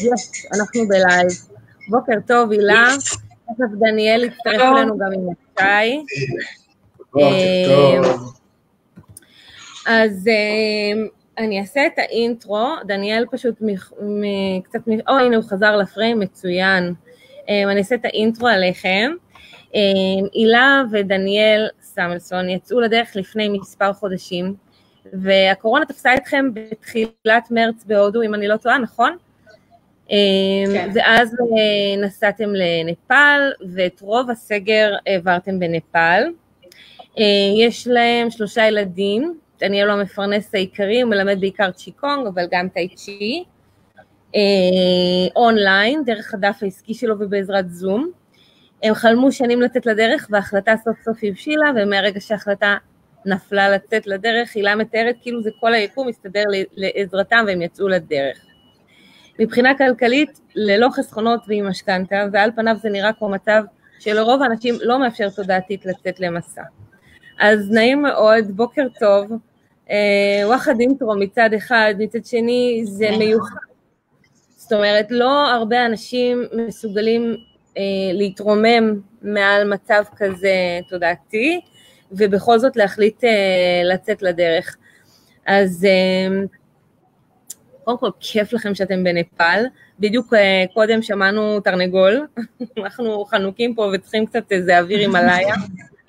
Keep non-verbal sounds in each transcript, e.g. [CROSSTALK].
יש, אנחנו בלייב. בוקר טוב, הילה. תכף דניאל יצטרף אלינו גם עם שי. טוב. אז אני אעשה את האינטרו, דניאל פשוט קצת, או הנה הוא חזר לפריים, מצוין. אני אעשה את האינטרו עליכם. הילה ודניאל סמלסון יצאו לדרך לפני מספר חודשים, והקורונה תפסה אתכם בתחילת מרץ בהודו, אם אני לא טועה, נכון? כן. ואז נסעתם לנפאל, ואת רוב הסגר העברתם בנפאל. יש להם שלושה ילדים, דניאל הוא המפרנס העיקרי, הוא מלמד בעיקר צ'יקונג, אבל גם טאי צ'י, אונליין, דרך הדף העסקי שלו ובעזרת זום. הם חלמו שנים לצאת לדרך, וההחלטה סוף סוף הבשילה, ומהרגע שההחלטה נפלה לצאת לדרך, הילה מתארת כאילו זה כל היקום מסתדר לעזרתם והם יצאו לדרך. מבחינה כלכלית, ללא חסכונות ועם משכנתה, ועל פניו זה נראה כמו מצב שלרוב האנשים לא מאפשר תודעתית לצאת למסע. אז נעים מאוד, בוקר טוב, אה, וואחד אינטרו מצד אחד, מצד שני זה מיוחד. זאת אומרת, לא הרבה אנשים מסוגלים אה, להתרומם מעל מצב כזה תודעתי, ובכל זאת להחליט אה, לצאת לדרך. אז אה, קודם כל, כיף לכם שאתם בנפאל. בדיוק אה, קודם שמענו תרנגול, [LAUGHS] אנחנו חנוקים פה וצריכים קצת איזה אוויר עם הלילה.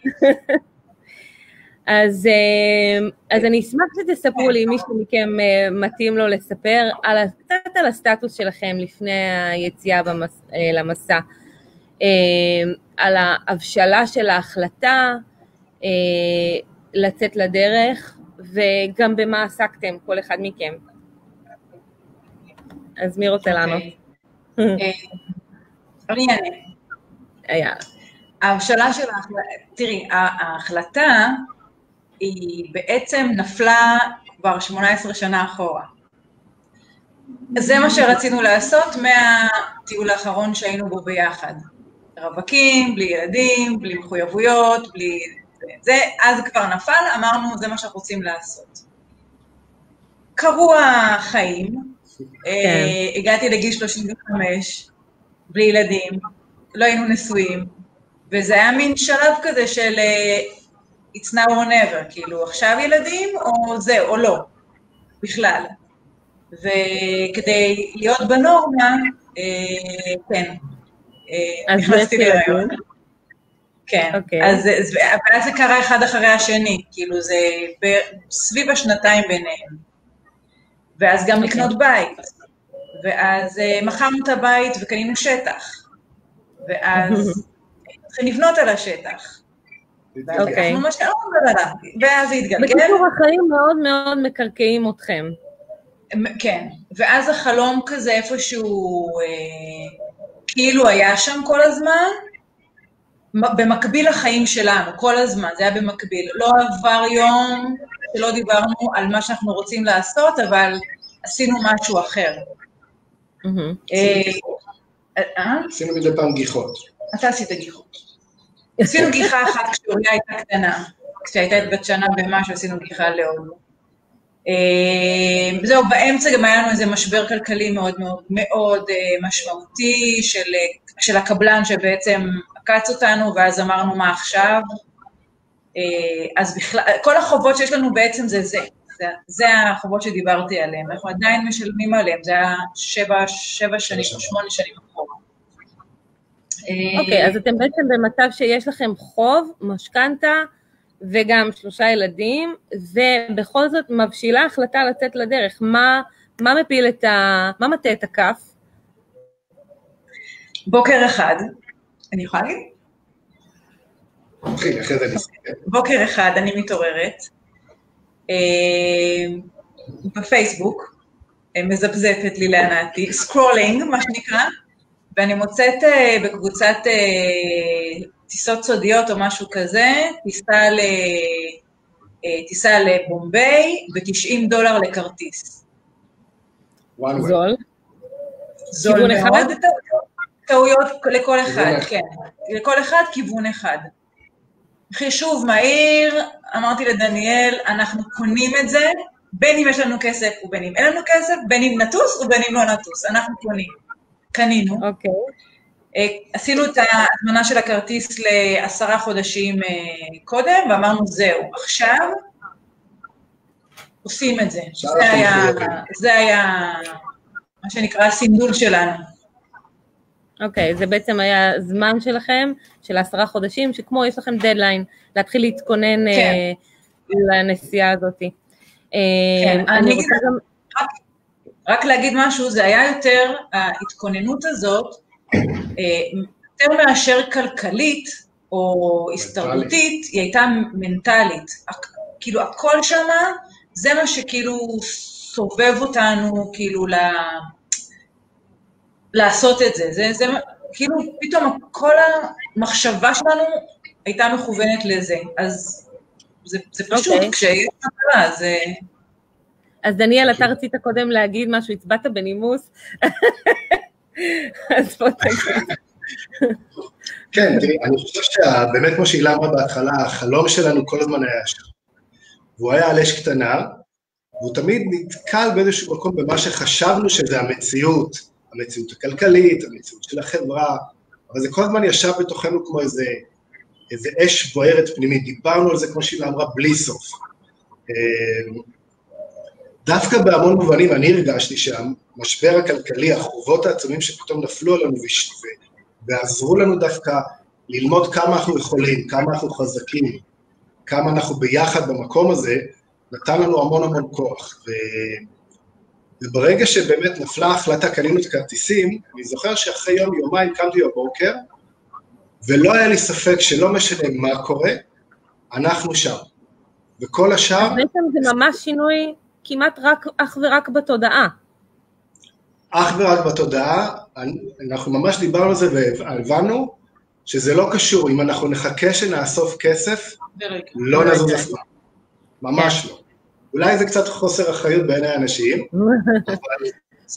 [LAUGHS] אז, אה, אז אני אשמח שתספרו לי, אם מישהו מכם אה, מתאים לו לספר על, קצת על הסטטוס שלכם לפני היציאה במס, למסע, על ההבשלה של ההחלטה לצאת לדרך, וגם במה עסקתם, כל אחד מכם. אז מי רוצה לענות? אוקיי. אני אענה. ההבשלה של ההחלטה, תראי, ההחלטה היא בעצם נפלה כבר 18 שנה אחורה. זה מה שרצינו לעשות מהטיול האחרון שהיינו בו ביחד. רווקים, בלי ילדים, בלי מחויבויות, בלי... זה, אז כבר נפל, אמרנו, זה מה שאנחנו רוצים לעשות. קרו החיים, כן. אה, הגעתי לגיל 35, בלי ילדים, לא היינו נשואים, וזה היה מין שלב כזה של אה, it's now or never, כאילו עכשיו ילדים או זה או לא, בכלל. וכדי להיות בנורמה, אה, כן, אה, נכנסתי להיריון. כן, okay. אוקיי. אז, ואז זה קרה אחד אחרי השני, כאילו זה סביב השנתיים ביניהם. ואז גם okay. אוקיי. לקנות בית, ואז uh, מכרנו את הבית וקנינו שטח, ואז [LAUGHS] צריכים לבנות על השטח. אוקיי. ואז זה התגלגל. בקיצור, החיים מאוד מאוד מקרקעים אתכם. כן, ואז החלום כזה איפשהו אה, כאילו היה שם כל הזמן, במקביל לחיים שלנו, כל הזמן, זה היה במקביל. לא עבר יום שלא דיברנו על מה שאנחנו רוצים לעשות, אבל עשינו משהו אחר. אה, אה? עשינו מדי פעם גיחות. אתה עשית גיחות. עשינו גיחה אחת כשאוריה הייתה קטנה, כשהייתה בת שנה ומשהו עשינו גיחה להודו. אה, זהו, באמצע גם היה לנו איזה משבר כלכלי מאוד מאוד מאוד משמעותי של, של הקבלן שבעצם עקץ אותנו, ואז אמרנו מה עכשיו. אז בכלל, כל החובות שיש לנו בעצם זה זה. זה, זה החובות שדיברתי עליהן, אנחנו עדיין משלמים עליהן, זה היה שבע, שבע שנים, שמונה שנים אחורה. אוקיי, okay, אז אתם בעצם במצב שיש לכם חוב, משכנתה וגם שלושה ילדים, ובכל זאת מבשילה החלטה לצאת לדרך. מה, מה מפיל את ה... מה מטה את הכף? בוקר אחד, אני יכולה להגיד? אוקיי, אחרי זה אני בוקר אחד אני מתעוררת, אה, בפייסבוק, אה, מזפזפת לי להנאתי, scrolling, מה שנקרא, ואני מוצאת אה, בקבוצת טיסות סודיות או משהו כזה, טיסה, ל... טיסה לבומביי ב-90 דולר לכרטיס. זול. זול מאוד. טעויות לכל אחד, כן. לכל אחד כיוון אחד. חישוב מהיר, אמרתי לדניאל, אנחנו קונים את זה, בין אם יש לנו כסף ובין אם אין לנו כסף, בין אם נטוס ובין אם לא נטוס, אנחנו קונים. קנינו. אוקיי. אה, עשינו את ההזמנה של הכרטיס לעשרה חודשים אה, קודם, ואמרנו, זהו, עכשיו עושים את זה. זה היה, זה היה מה שנקרא הסינדול שלנו. אוקיי, okay, זה בעצם היה זמן שלכם, של עשרה חודשים, שכמו יש לכם דדליין, להתחיל להתכונן כן. uh, לנסיעה הזאת. כן, uh, אני אגיד, גם... רק, רק להגיד משהו, זה היה יותר, ההתכוננות הזאת, uh, יותר מאשר כלכלית או הסתרבותית, היא הייתה מנטלית. כאילו, הכל שמה, זה מה שכאילו סובב אותנו, כאילו, ל... לעשות את זה. זה, זה כאילו, פתאום כל המחשבה שלנו הייתה מכוונת לזה. אז זה, זה פשוט, okay. אוקיי. כשיש מטרה, זה... אז דניאל, אתה רצית קודם להגיד משהו, הצבעת בנימוס, [LAUGHS] אז בוא תגיד. כן, תראי, אני חושב שבאמת כמו שהילה אמרה בהתחלה, החלום שלנו כל הזמן היה שם. והוא היה על אש קטנה, והוא תמיד נתקל באיזשהו מקום במה שחשבנו שזה המציאות, המציאות הכלכלית, המציאות של החברה, אבל זה כל הזמן ישב בתוכנו כמו איזה, איזה אש בוערת פנימית, דיברנו על זה כמו שהיא אמרה בלי סוף. אה, דווקא בהמון מובנים אני הרגשתי שהמשבר הכלכלי, החובות העצומים שפתאום נפלו עלינו ועזרו לנו דווקא ללמוד כמה אנחנו יכולים, כמה אנחנו חזקים, כמה אנחנו ביחד במקום הזה, נתן לנו המון המון כוח. וברגע שבאמת נפלה ההחלטה, קנינו את הכרטיסים, אני זוכר שאחרי יום, יומיים קמתי בבוקר, ולא היה לי ספק שלא משנה מה קורה, אנחנו שם. וכל השאר... בעצם זה ממש שינוי כמעט רק, אך ורק בתודעה. אך ורק בתודעה, אנחנו ממש דיברנו על זה והבנו שזה לא קשור, אם אנחנו נחכה שנאסוף כסף, לא נזוז אף פעם. ממש. לא. אולי זה קצת חוסר אחריות בעיני האנשים,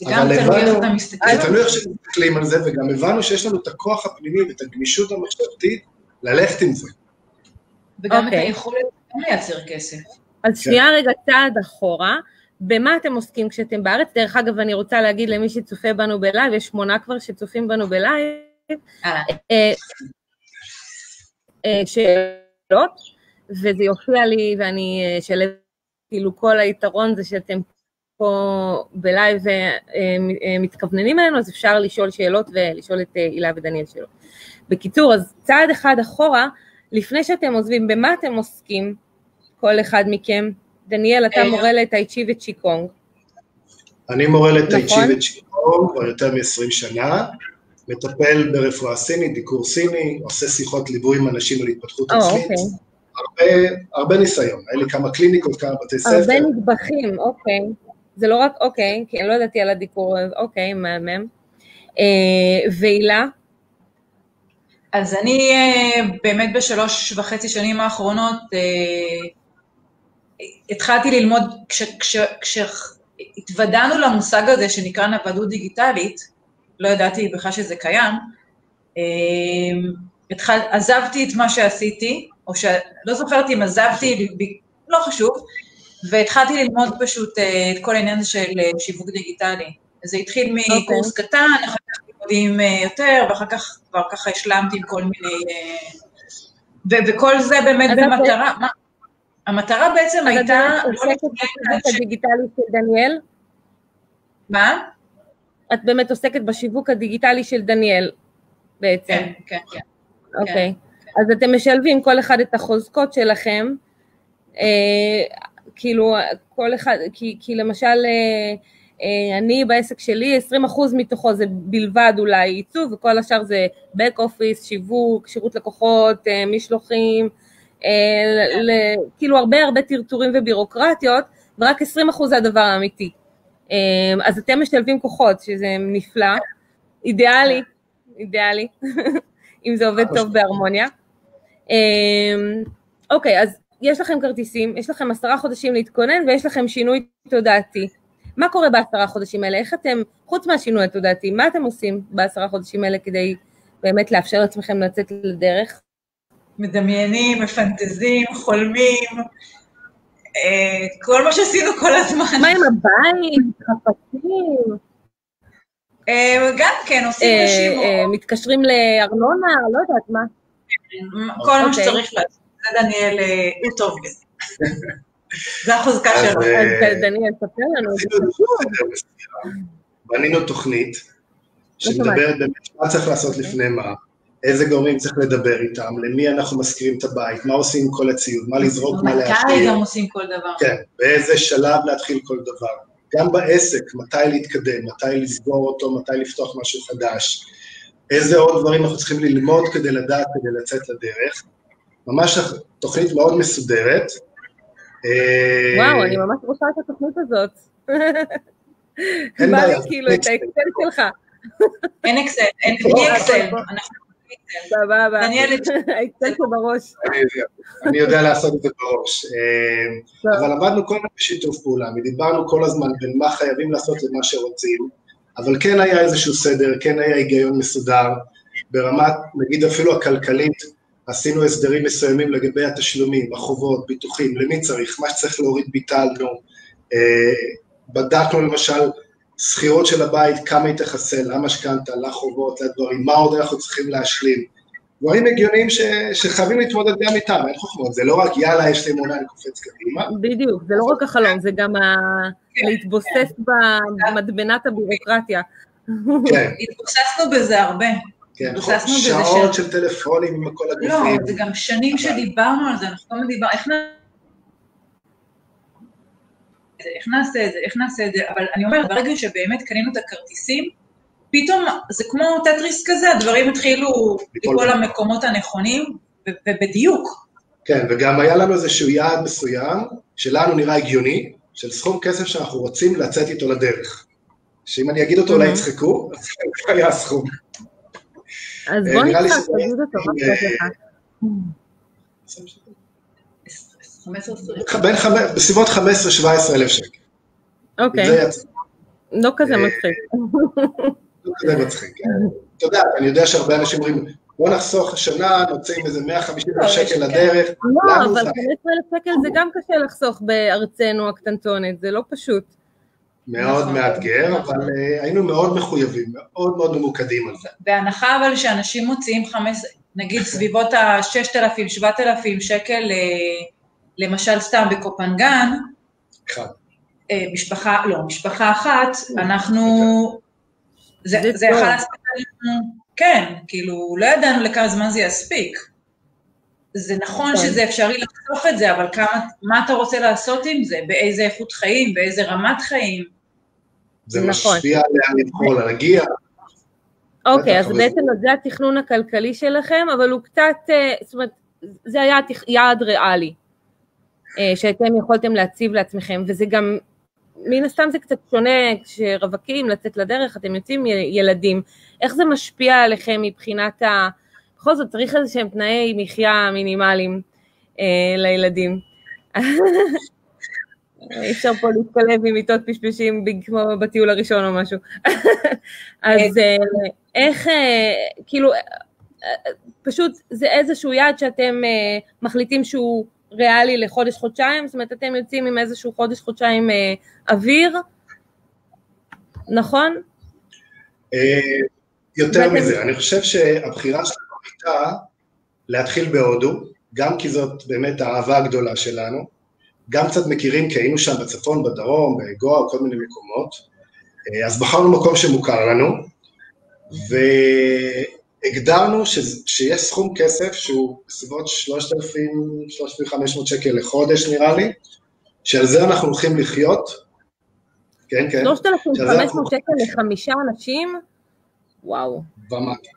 אבל הבנו, זה תלוי איך שמסתכלים על זה, וגם הבנו שיש לנו את הכוח הפנימי ואת הגמישות המחשבתית ללכת עם זה. וגם את אוקיי. היכולת לייצר כסף. אז שנייה רגע צעד אחורה, במה אתם עוסקים כשאתם בארץ? דרך אגב, אני רוצה להגיד למי שצופה בנו בלייב, יש שמונה כבר שצופים בנו בלייב, אה, אה, שאלות, וזה יופיע לי ואני אשלב כאילו כל היתרון זה שאתם פה בלייב אה, אה, מתכווננים אלינו, אז אפשר לשאול שאלות ולשאול את אה, הילה ודניאל שאלות. בקיצור, אז צעד אחד אחורה, לפני שאתם עוזבים, במה אתם עוסקים, כל אחד מכם? דניאל, אתה מורה לטאי צ'י וצ'יקונג. אני מורה לטאי צ'י נכון? וצ'יקונג כבר יותר מ-20 שנה, מטפל ברפואה סינית, דיקור סיני, עושה שיחות ליווי עם אנשים על התפתחות עצמית. אוקיי. הרבה, הרבה ניסיון, היה לי כמה קליניקות, כמה בתי ספר. הרבה נדבכים, אוקיי. זה לא רק, אוקיי, כי אני לא ידעתי על הדיקור, אוקיי, מהמם. אה, והילה? אז אני אה, באמת בשלוש וחצי שנים האחרונות אה, התחלתי ללמוד, כשהתוודענו למושג הזה שנקרא נוודות דיגיטלית, לא ידעתי בכלל שזה קיים, התחל, עזבתי את מה שעשיתי, או שלא זוכרת אם עזבתי, לא חשוב, והתחלתי ללמוד פשוט אה, את כל העניין הזה של אה, שיווק דיגיטלי. זה התחיל מקורס okay. אוקיי. קטן, אחר כך לימודים אה, יותר, ואחר כך כבר ככה השלמתי עם כל מיני... ו- וכל זה באמת במטרה... מה, המטרה בעצם הייתה... אז את עוסקת בשיווק הדיגיטלי של דניאל? מה? את באמת עוסקת בשיווק הדיגיטלי של דניאל, בעצם. כן, כן, כן. אוקיי. אז אתם משלבים כל אחד את החוזקות שלכם, אה, כאילו כל אחד, כי, כי למשל אה, אה, אני בעסק שלי 20% מתוכו זה בלבד אולי עיצוב וכל השאר זה back office, שיווק, שירות לקוחות, אה, משלוחים, אה, ל, כאילו הרבה הרבה טרטורים ובירוקרטיות ורק 20% זה הדבר האמיתי. אה, אז אתם משלבים כוחות שזה נפלא, אידיאלי, אידיאלי, [LAUGHS] אם זה עובד טוב בהרמוניה. אמ, אוקיי, אז יש לכם כרטיסים, יש לכם עשרה חודשים להתכונן ויש לכם שינוי תודעתי. מה קורה בעשרה חודשים האלה? איך אתם, חוץ מהשינוי התודעתי, מה אתם עושים בעשרה חודשים האלה כדי באמת לאפשר לעצמכם לצאת לדרך? מדמיינים, מפנטזים, חולמים, כל מה שעשינו כל הזמן. מה עם הבית, חפצים? גם כן, עושים רשימות. מתקשרים לארנונה, לא יודעת מה. כל מה אוקיי. שצריך לעשות. זה דניאל, הוא טוב בזה. [LAUGHS] זה החוזקה שלו. אז דניאל, ספר לנו. בנינו תוכנית שמדברת באמת מה צריך לעשות לפני מה, איזה גורמים צריך לדבר איתם, למי אנחנו מזכירים את הבית, מה עושים עם כל הציוד, מה לזרוק, מה להשאיר. מתי גם עושים כל דבר. כן, באיזה שלב להתחיל כל דבר. גם בעסק, מתי להתקדם, מתי לסגור אותו, מתי לפתוח משהו חדש, איזה עוד דברים אנחנו צריכים ללמוד כדי לדעת, כדי לצאת לדרך. ממש תוכנית מאוד מסודרת. וואו, אני ממש רוצה את התוכנית הזאת. אין בעיה. כאילו, את האקסל שלך. אין אקסל, אין [LAUGHS] אקסל. סבבה, האקסל פה בראש. אני יודע לעשות את זה בראש. אבל עבדנו כל הזמן בשיתוף פעולה, ודיברנו כל הזמן בין מה חייבים לעשות למה שרוצים, אבל כן היה איזשהו סדר, כן היה היגיון מסודר, ברמת, נגיד אפילו הכלכלית, עשינו הסדרים מסוימים לגבי התשלומים, החובות, ביטוחים, למי צריך, מה שצריך להוריד ביטלנו, בדקנו למשל שכירות של הבית, כמה היא תחסל, למשכנתה, לחובות, לדברים, מה עוד אנחנו צריכים להשלים. דברים הגיוניים ש, שחייבים להתמודד גם איתם, אין חוכמות, זה לא רק יאללה, יש לי אמונה, אני קופץ קדימה. בדיוק, זה לא רק החלום, זה גם ה... להתבוסס במדמנת הבירוקרטיה. כן. התבוססנו בזה הרבה. כן, שעות של טלפונים עם כל הגופים. לא, זה גם שנים שדיברנו על זה, אנחנו כל הזמן דיברנו, איך נעשה את זה, איך נעשה את זה, אבל אני אומרת, ברגע שבאמת קנינו את הכרטיסים, פתאום זה כמו טטריס כזה, הדברים התחילו ליפול למקומות הנכונים, ובדיוק. כן, וגם היה לנו איזשהו יעד מסוים, שלנו נראה הגיוני, של סכום כסף שאנחנו רוצים לצאת איתו לדרך. שאם אני אגיד אותו אולי יצחקו, [LAUGHS] אז זה היה הסכום. אז בוא נצחק, תגיד אותו, מה קצת לך? בסביבות 15-17 אלף שקל. אוקיי. לא כזה אה, מצחיק. לא כזה מצחיק, כן. אתה יודע, אני יודע שהרבה אנשים אומרים, בוא נחסוך השנה, נוציא עם איזה 150 אלף שקל לדרך. לא, אבל 15 אלף שקל זה גם קשה לחסוך בארצנו הקטנטונת, זה לא פשוט. מאוד נכון. מאתגר, אבל אה, היינו מאוד מחויבים, מאוד מאוד ממוקדים על זה. בהנחה אבל שאנשים מוציאים חמש, נגיד [LAUGHS] סביבות ה-6,000, 7,000 שקל למשל סתם בקופנגן. אה, משפחה, לא, משפחה אחת, אנחנו, זה, זה יכול להספיק לנו, כן, כאילו, לא ידענו לכמה זמן זה יספיק. זה נכון כן. שזה אפשרי לחסוך את זה, אבל כמה, מה אתה רוצה לעשות עם זה? באיזה איכות חיים? באיזה רמת חיים? זה נכון. משפיע עליה לבחור להגיע. אוקיי, אז בעצם זה התכנון הכלכלי שלכם, אבל הוא קצת, אה, זאת אומרת, זה היה יעד ריאלי. אה, שאתם יכולתם להציב לעצמכם, וזה גם, מן הסתם זה קצת שונה כשרווקים לצאת לדרך, אתם יוצאים ילדים, איך זה משפיע עליכם מבחינת ה... בכל זאת צריך איזה שהם תנאי מחיה מינימליים אה, לילדים. [LAUGHS] אי אפשר פה להתקלב עם מיטות פשפשים כמו בטיול הראשון או משהו. [LAUGHS] אז אה, איך, אה, כאילו, פשוט זה איזשהו יעד שאתם מחליטים שהוא ריאלי לחודש-חודשיים, זאת אומרת אתם יוצאים עם איזשהו חודש-חודשיים אה, אוויר, נכון? אה, יותר מזה, אני חושב שהבחירה שלנו הייתה להתחיל בהודו, גם כי זאת באמת האהבה הגדולה שלנו, גם קצת מכירים כי היינו שם בצפון, בדרום, בגואה, כל מיני מקומות, אה, אז בחרנו מקום שמוכר לנו, ו... הגדרנו שיש סכום כסף שהוא בסביבות 3,000-3,500 שקל לחודש נראה לי, שעל זה אנחנו הולכים לחיות. כן, כן. 3,500 שקל לחמישה אנשים? וואו. ומטה,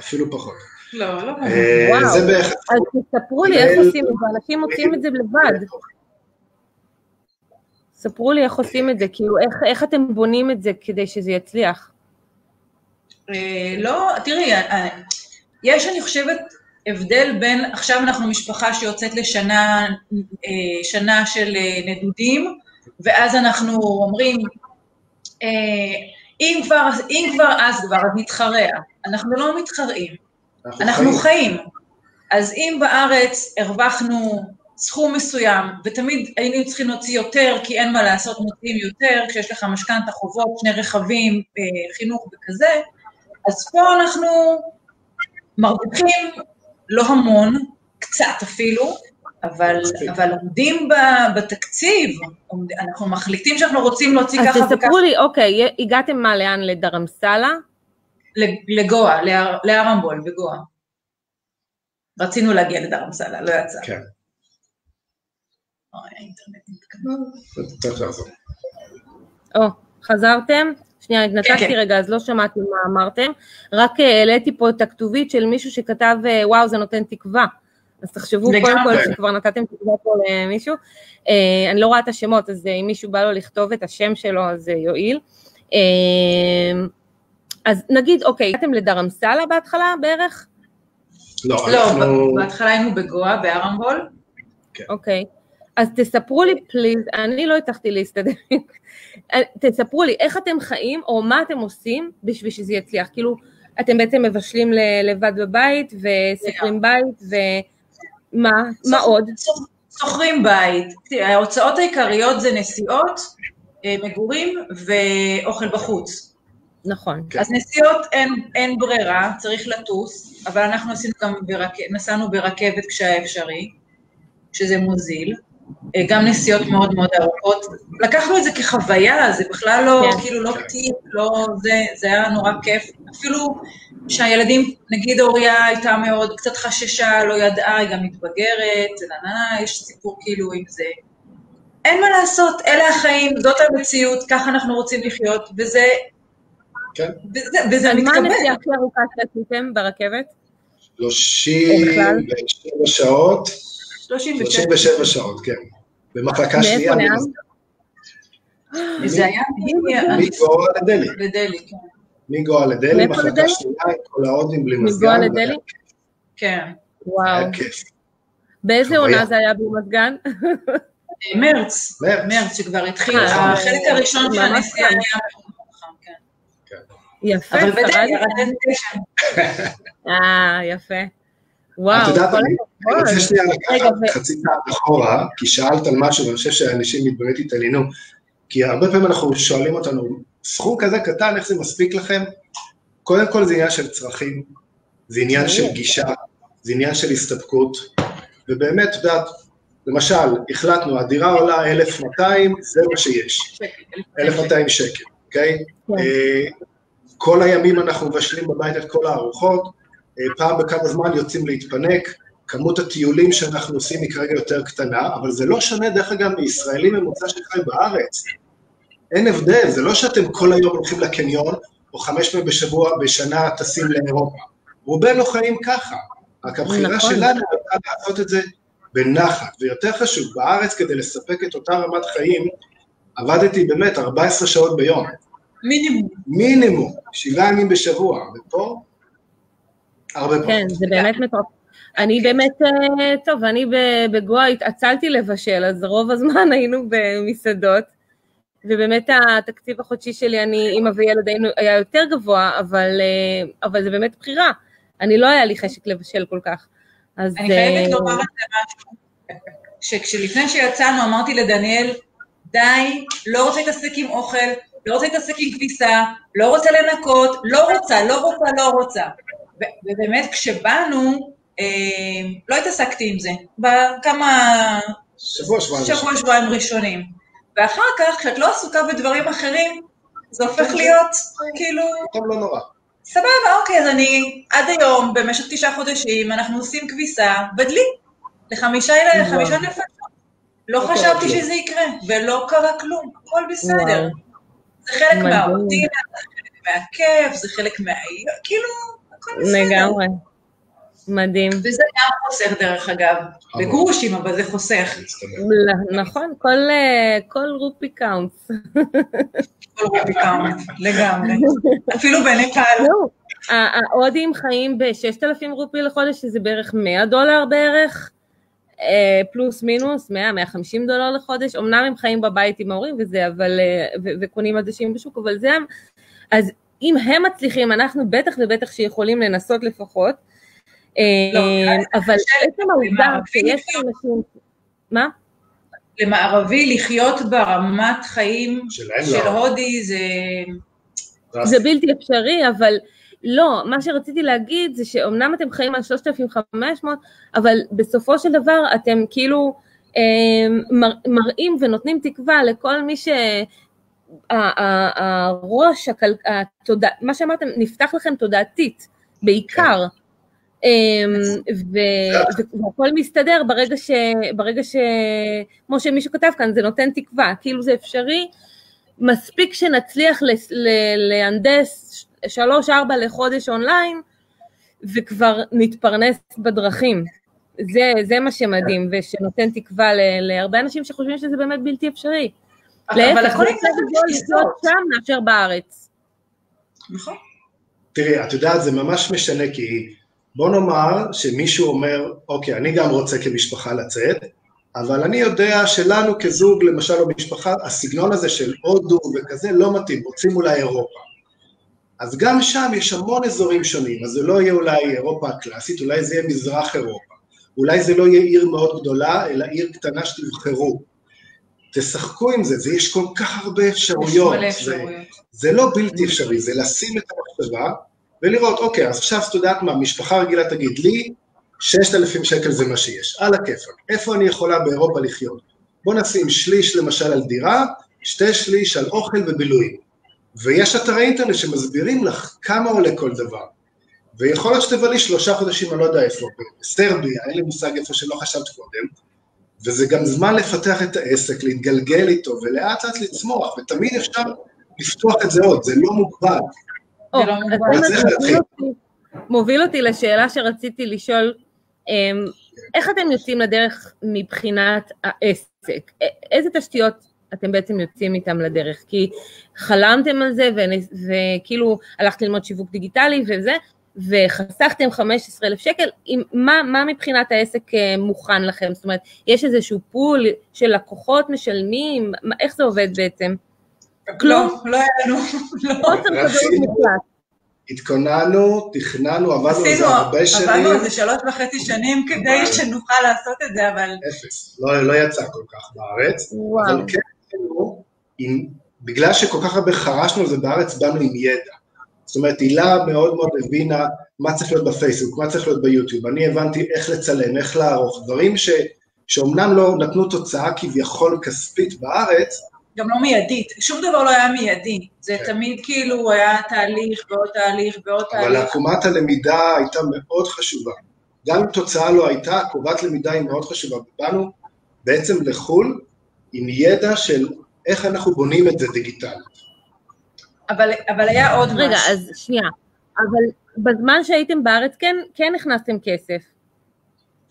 אפילו פחות. לא, לא. אה, וואו. זה בערך... אז תספרו לי איך עושים את זה, אנשים מוצאים את זה לבד. ספרו לי איך עושים את זה, כאילו איך, איך אתם בונים את זה כדי שזה יצליח. אה, לא, תראי, אה, יש, אני חושבת, הבדל בין, עכשיו אנחנו משפחה שיוצאת לשנה אה, שנה של נדודים, ואז אנחנו אומרים, אם כבר, אם כבר אז כבר, אז נתחרע. אנחנו לא מתחרעים, אנחנו, אנחנו חיים. חיים. אז אם בארץ הרווחנו סכום מסוים, ותמיד היינו צריכים להוציא יותר, כי אין מה לעשות, מוציאים יותר, כשיש לך משכנתה, חובות, שני רכבים, אה, חינוך וכזה, אז פה אנחנו מרוויחים לא המון, קצת אפילו, אבל, אבל עומדים בתקציב, אנחנו מחליטים שאנחנו רוצים להוציא ככה וככה. אז תספרו לי, אוקיי, הגעתם מה, לאן? לדרמסלה? לגואה, לארמבול, בגואה. רצינו להגיע לדרמסלה, לא יצא. כן. או, חזרתם? שנייה, התנתקתי כן, כן. רגע, אז לא שמעתי מה אמרתם. רק אה, העליתי פה את הכתובית של מישהו שכתב, אה, וואו, זה נותן תקווה. אז תחשבו קודם כל שכבר נתתם תקווה פה למישהו. אה, אני לא רואה את השמות, אז אם מישהו בא לו לכתוב את השם שלו, אז זה יועיל. אז נגיד, אוקיי, הגעתם לדרמסלה בהתחלה בערך? לא, לא אנחנו... בהתחלה היינו בגואה, בארמבול. כן. אוקיי. אז תספרו לי פליז, אני לא הצלחתי להסתדר, תספרו לי איך אתם חיים או מה אתם עושים בשביל שזה יצליח, כאילו אתם בעצם מבשלים לבד בבית וסוחרים בית ומה, מה עוד? שוכרים בית, ההוצאות העיקריות זה נסיעות, אה, מגורים ואוכל בחוץ. נכון. כן. אז נסיעות אין, אין ברירה, צריך לטוס, אבל אנחנו עשינו גם, ברק... נסענו ברכבת כשהיה אפשרי, שזה מוזיל. אה, גם נסיעות מאוד מאוד ארוכות. לקחנו את זה כחוויה, זה בכלל לא, כן. כאילו, לא טיפ, לא זה, זה היה נורא כיף. אפילו שהילדים, נגיד אוריה הייתה מאוד, קצת חששה, לא ידעה, היא גם מתבגרת, ננה, יש סיפור כאילו עם זה. אין מה לעשות, אלה החיים, זאת המציאות, ככה אנחנו רוצים לחיות, וזה... כן. וזה, וזה מתקבל. מה הנסיעה הכי ארוכה שעשיתם ברכבת? 37 שעות. 37 שעות, כן. במחלקה שנייה. מאיפה לאן? וזה היה מגואה לדלהי. לדלהי, כן. מגואה לדלהי, מחלקה שנייה עם כל ההודים בלי מזגן. מגואה לדלהי? כן. וואו. באיזה עונה זה היה בלי מזגן? מרץ, מרץ שכבר התחיל, אה, החלק הראשון של הנסיעה היה כן. כן. יפה, אבל בדלהי ירדנו [LAUGHS] אה, יפה. וואו, את יודעת, אני רוצה שנייה לקחת חצי צעד אחורה, כי שאלת על משהו, ואני חושב שאנשים באמת התעניינו, כי הרבה פעמים אנחנו שואלים אותנו, סכום כזה קטן, איך זה מספיק לכם? קודם כל זה עניין של צרכים, זה עניין של גישה, זה עניין של הסתפקות, ובאמת, את יודעת, למשל, החלטנו, הדירה עולה 1,200, זה מה שיש, 1,200 שקל, אוקיי? כן. אה, כל הימים אנחנו מבשלים בבית את כל הארוחות, פעם בכמה זמן יוצאים להתפנק, כמות הטיולים שאנחנו עושים היא כרגע יותר קטנה, אבל זה לא שונה דרך אגב מישראלים ממוצע שחי בארץ. אין הבדל, זה לא שאתם כל היום הולכים לקניון, או חמש פעמים בשבוע, בשנה טסים לאירופה. רובנו חיים ככה, רק הבחירה נכון. שלנו הייתה לעשות את זה בנחת, ויותר חשוב, בארץ כדי לספק את אותה רמת חיים, עבדתי באמת 14 שעות ביום. מינימום. מינימום, שבעה ימים בשבוע, ופה הרבה פחות. כן, זה באמת מטורף. אני באמת, אה, טוב, אני בגואה התעצלתי לבשל, אז רוב הזמן [LAUGHS] היינו במסעדות, ובאמת התקציב החודשי שלי, אני, אימא וילד היינו, היה יותר גבוה, אבל, אה, אבל זה באמת בחירה. אני לא היה לי חשק לבשל כל כך. אז... אני חייבת אה, לומר את זה משהו, שכשלפני שיצאנו אמרתי לדניאל, די, לא רוצה להתעסק עם אוכל, לא רוצה להתעסק עם כביסה, לא רוצה לנקות, לא רוצה, לא רוצה, לא רוצה. ובאמת כשבאנו, אה, לא התעסקתי עם זה, בכמה... שבוע, שבועיים. שבוע, שבועיים ראשונים. ואחר כך, כשאת לא עסוקה בדברים אחרים, זה הופך להיות כאילו... טוב, לא נורא. סבבה, אוקיי, אז אני עד היום, במשך תשעה חודשים, אנחנו עושים כביסה בדלי, לחמישה ילדים, לחמישה נפשות. לא חשבתי שזה יקרה, ולא קרה כלום, הכל בסדר. זה חלק מהעובדים, זה חלק מהכיף, זה חלק מה... כאילו, לגמרי. מדהים. וזה גם חוסך דרך אגב, בגרושים, אבל זה חוסך. נכון, כל rupee counts. כל rupee count, לגמרי. אפילו בנפאל. ההודים חיים ב-6,000 רופי לחודש, שזה בערך 100 דולר בערך, אה, פלוס מינוס, 100-150 דולר לחודש. אמנם הם חיים בבית עם ההורים וזה, אבל, אה, וקונים עדשים בשוק, אבל זה... אז אם הם מצליחים, אנחנו בטח ובטח שיכולים לנסות לפחות, לא, אה, אבל עצם העובדה שיש אנשים... מה? למערבי לחיות ברמת חיים של לא. הודי זה... זה בלתי אפשרי, אבל לא, מה שרציתי להגיד זה שאומנם אתם חיים על 3,500, אבל בסופו של דבר אתם כאילו אה, מר, מראים ונותנים תקווה לכל מי ש... הראש, התודע, מה שאמרתם, נפתח לכם תודעתית, בעיקר. כן. והכל מסתדר ברגע ש... ברגע ש... כמו שמישהו כתב כאן, זה נותן תקווה, כאילו זה אפשרי, מספיק שנצליח להנדס שלוש-ארבע לחודש אונליין, וכבר נתפרנס בדרכים. זה, זה מה שמדהים, ושנותן תקווה להרבה אנשים שחושבים שזה באמת בלתי אפשרי. להפך, זה יותר גדול לחיות שם מאשר בארץ. נכון. תראי, את יודעת, זה ממש משנה, כי בוא נאמר שמישהו אומר, אוקיי, אני גם רוצה כמשפחה לצאת, אבל אני יודע שלנו כזוג, למשל, או משפחה, הסגנון הזה של הודו וכזה לא מתאים, רוצים אולי אירופה. אז גם שם יש המון אזורים שונים, אז זה לא יהיה אולי אירופה הקלאסית, אולי זה יהיה מזרח אירופה. אולי זה לא יהיה עיר מאוד גדולה, אלא עיר קטנה שתבחרו. תשחקו עם זה, זה יש כל כך הרבה אפשרויות. זה, זה לא בלתי אפשרי, זה לשים את המחשבה ולראות, אוקיי, אז עכשיו את יודעת מה, משפחה רגילה תגיד לי, 6,000 שקל זה מה שיש, על הכיפאק. איפה אני יכולה באירופה לחיות? בוא נשים שליש למשל על דירה, שתי שליש על אוכל ובילויים. ויש אתרי אינטרנט שמסבירים לך כמה עולה כל דבר. ויכול להיות שתבלי שלושה חודשים, אני לא יודע איפה, בסרביה, אין לי מושג איפה שלא חשבת קודם, וזה גם זמן לפתח את העסק, להתגלגל איתו, ולאט לאט לצמוח, ותמיד אפשר לפתוח את זה עוד, זה לא מוגבל. לא מוגבל. מוביל אותי לשאלה שרציתי לשאול, אמ, איך אתם יוצאים לדרך מבחינת העסק? איזה תשתיות אתם בעצם יוצאים איתם לדרך? כי חלמתם על זה וכאילו הלכת ללמוד שיווק דיגיטלי וזה, וחסכתם 15,000 שקל, מה, מה מבחינת העסק אה, מוכן לכם? זאת אומרת, יש איזשהו פול של לקוחות משלמים? מה, איך זה עובד בעצם? כלום? לא, לא היה לנו, לא. חוסר כזאת מוחלט. התכוננו, תכננו, עבדנו על זה הרבה שנים. עבדנו על זה שלוש וחצי שנים כדי שנוכל לעשות את זה, אבל... אפס, לא, לא יצא כל כך בארץ. וואו. אבל כן, עם, בגלל שכל כך הרבה חרשנו על זה בארץ, באנו עם ידע. זאת אומרת, הילה מאוד מאוד הבינה מה צריך להיות בפייסבוק, מה צריך להיות ביוטיוב. אני הבנתי איך לצלם, איך לערוך, דברים ש, שאומנם לא נתנו תוצאה כביכול כספית בארץ, גם לא מיידית, שום דבר לא היה מיידי, זה כן. תמיד כאילו היה תהליך ועוד תהליך ועוד תהליך. אבל עקומת הלמידה הייתה מאוד חשובה. גם אם תוצאה לא הייתה, עקומת למידה היא מאוד חשובה. באנו בעצם לחו"ל עם ידע של איך אנחנו בונים את זה דיגיטלית. אבל, אבל היה עוד רגע, משהו. רגע, אז שנייה. אבל בזמן שהייתם בארץ כן, כן הכנסתם כסף.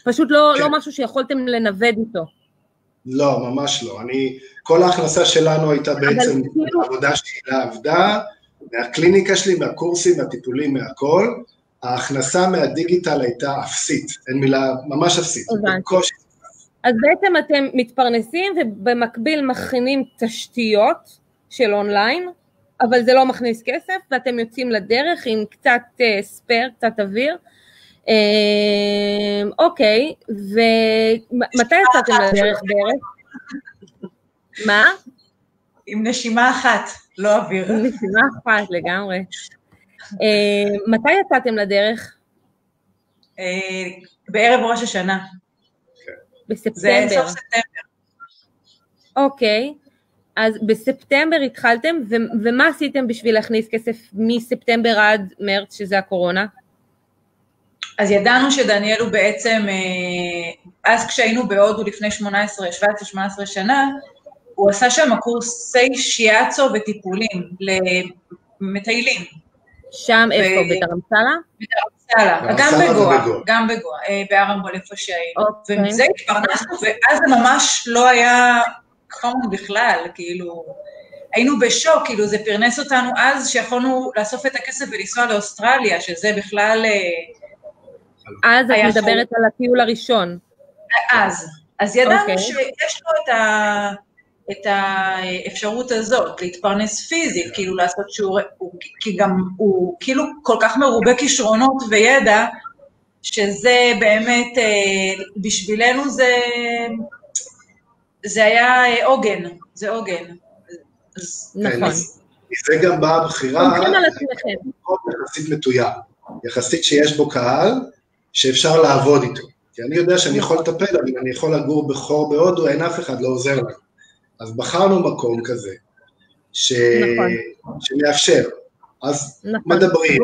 פשוט לא, כן. לא משהו שיכולתם לנווד איתו. לא, ממש לא. אני, כל ההכנסה שלנו הייתה בעצם כאילו... עבודה שהילה עבדה, מהקליניקה שלי, מהקורסים, מהטיפולים, מהכל. ההכנסה מהדיגיטל הייתה אפסית, אין מילה, ממש אפסית. בקושי. אז בעצם אתם מתפרנסים ובמקביל מכינים תשתיות של אונליין, אבל זה לא מכניס כסף, ואתם יוצאים לדרך עם קצת ספייר, קצת אוויר. Uh, אוקיי, ומתי יצאתם לדרך בערך? [LAUGHS] מה? עם נשימה אחת, לא אוויר. עם נשימה אחת לגמרי. Uh, מתי יצאתם לדרך? בערב ראש השנה. בספטמבר. זה סוף ספטמבר. אוקיי. אז בספטמבר התחלתם, ו- ומה עשיתם בשביל להכניס כסף מספטמבר עד מרץ, שזה הקורונה? אז ידענו שדניאל הוא בעצם, אה, אז כשהיינו בהודו לפני 18, 17-18 שנה, הוא עשה שם קורסי שיאצו וטיפולים למטיילים. שם ו... איפה? בתרמסלה? בתרמסלה, גם בגואה, גם בגואה, אה, בארמבול איפה שהיינו. אוקיי. ומזה התפרנסנו, ואז זה ממש לא היה common בכלל, כאילו, היינו בשוק, כאילו זה פרנס אותנו אז שיכולנו לאסוף את הכסף ולנסוע לאוסטרליה, שזה בכלל... אה, אז את מדברת על הטיול הראשון. אז. אז ידענו okay. אוקיי. שיש לו את, ה, את האפשרות הזאת, להתפרנס פיזית, כאילו לעשות שיעורי, כי גם הוא כאילו כל כך מרובה כישרונות וידע, שזה באמת, אה, בשבילנו זה זה היה אה, עוגן, זה עוגן. נכון. זה גם באה הבחירה, יחסית מתויר, יחסית שיש בו קהל שאפשר לעבוד איתו. כי אני יודע שאני יכול לטפל, אבל אני יכול לגור בחור בהודו, אין אף אחד, לא עוזר לנו. אז בחרנו מקום כזה, ש... נכון. שמאפשר. אז נכון. מדברים,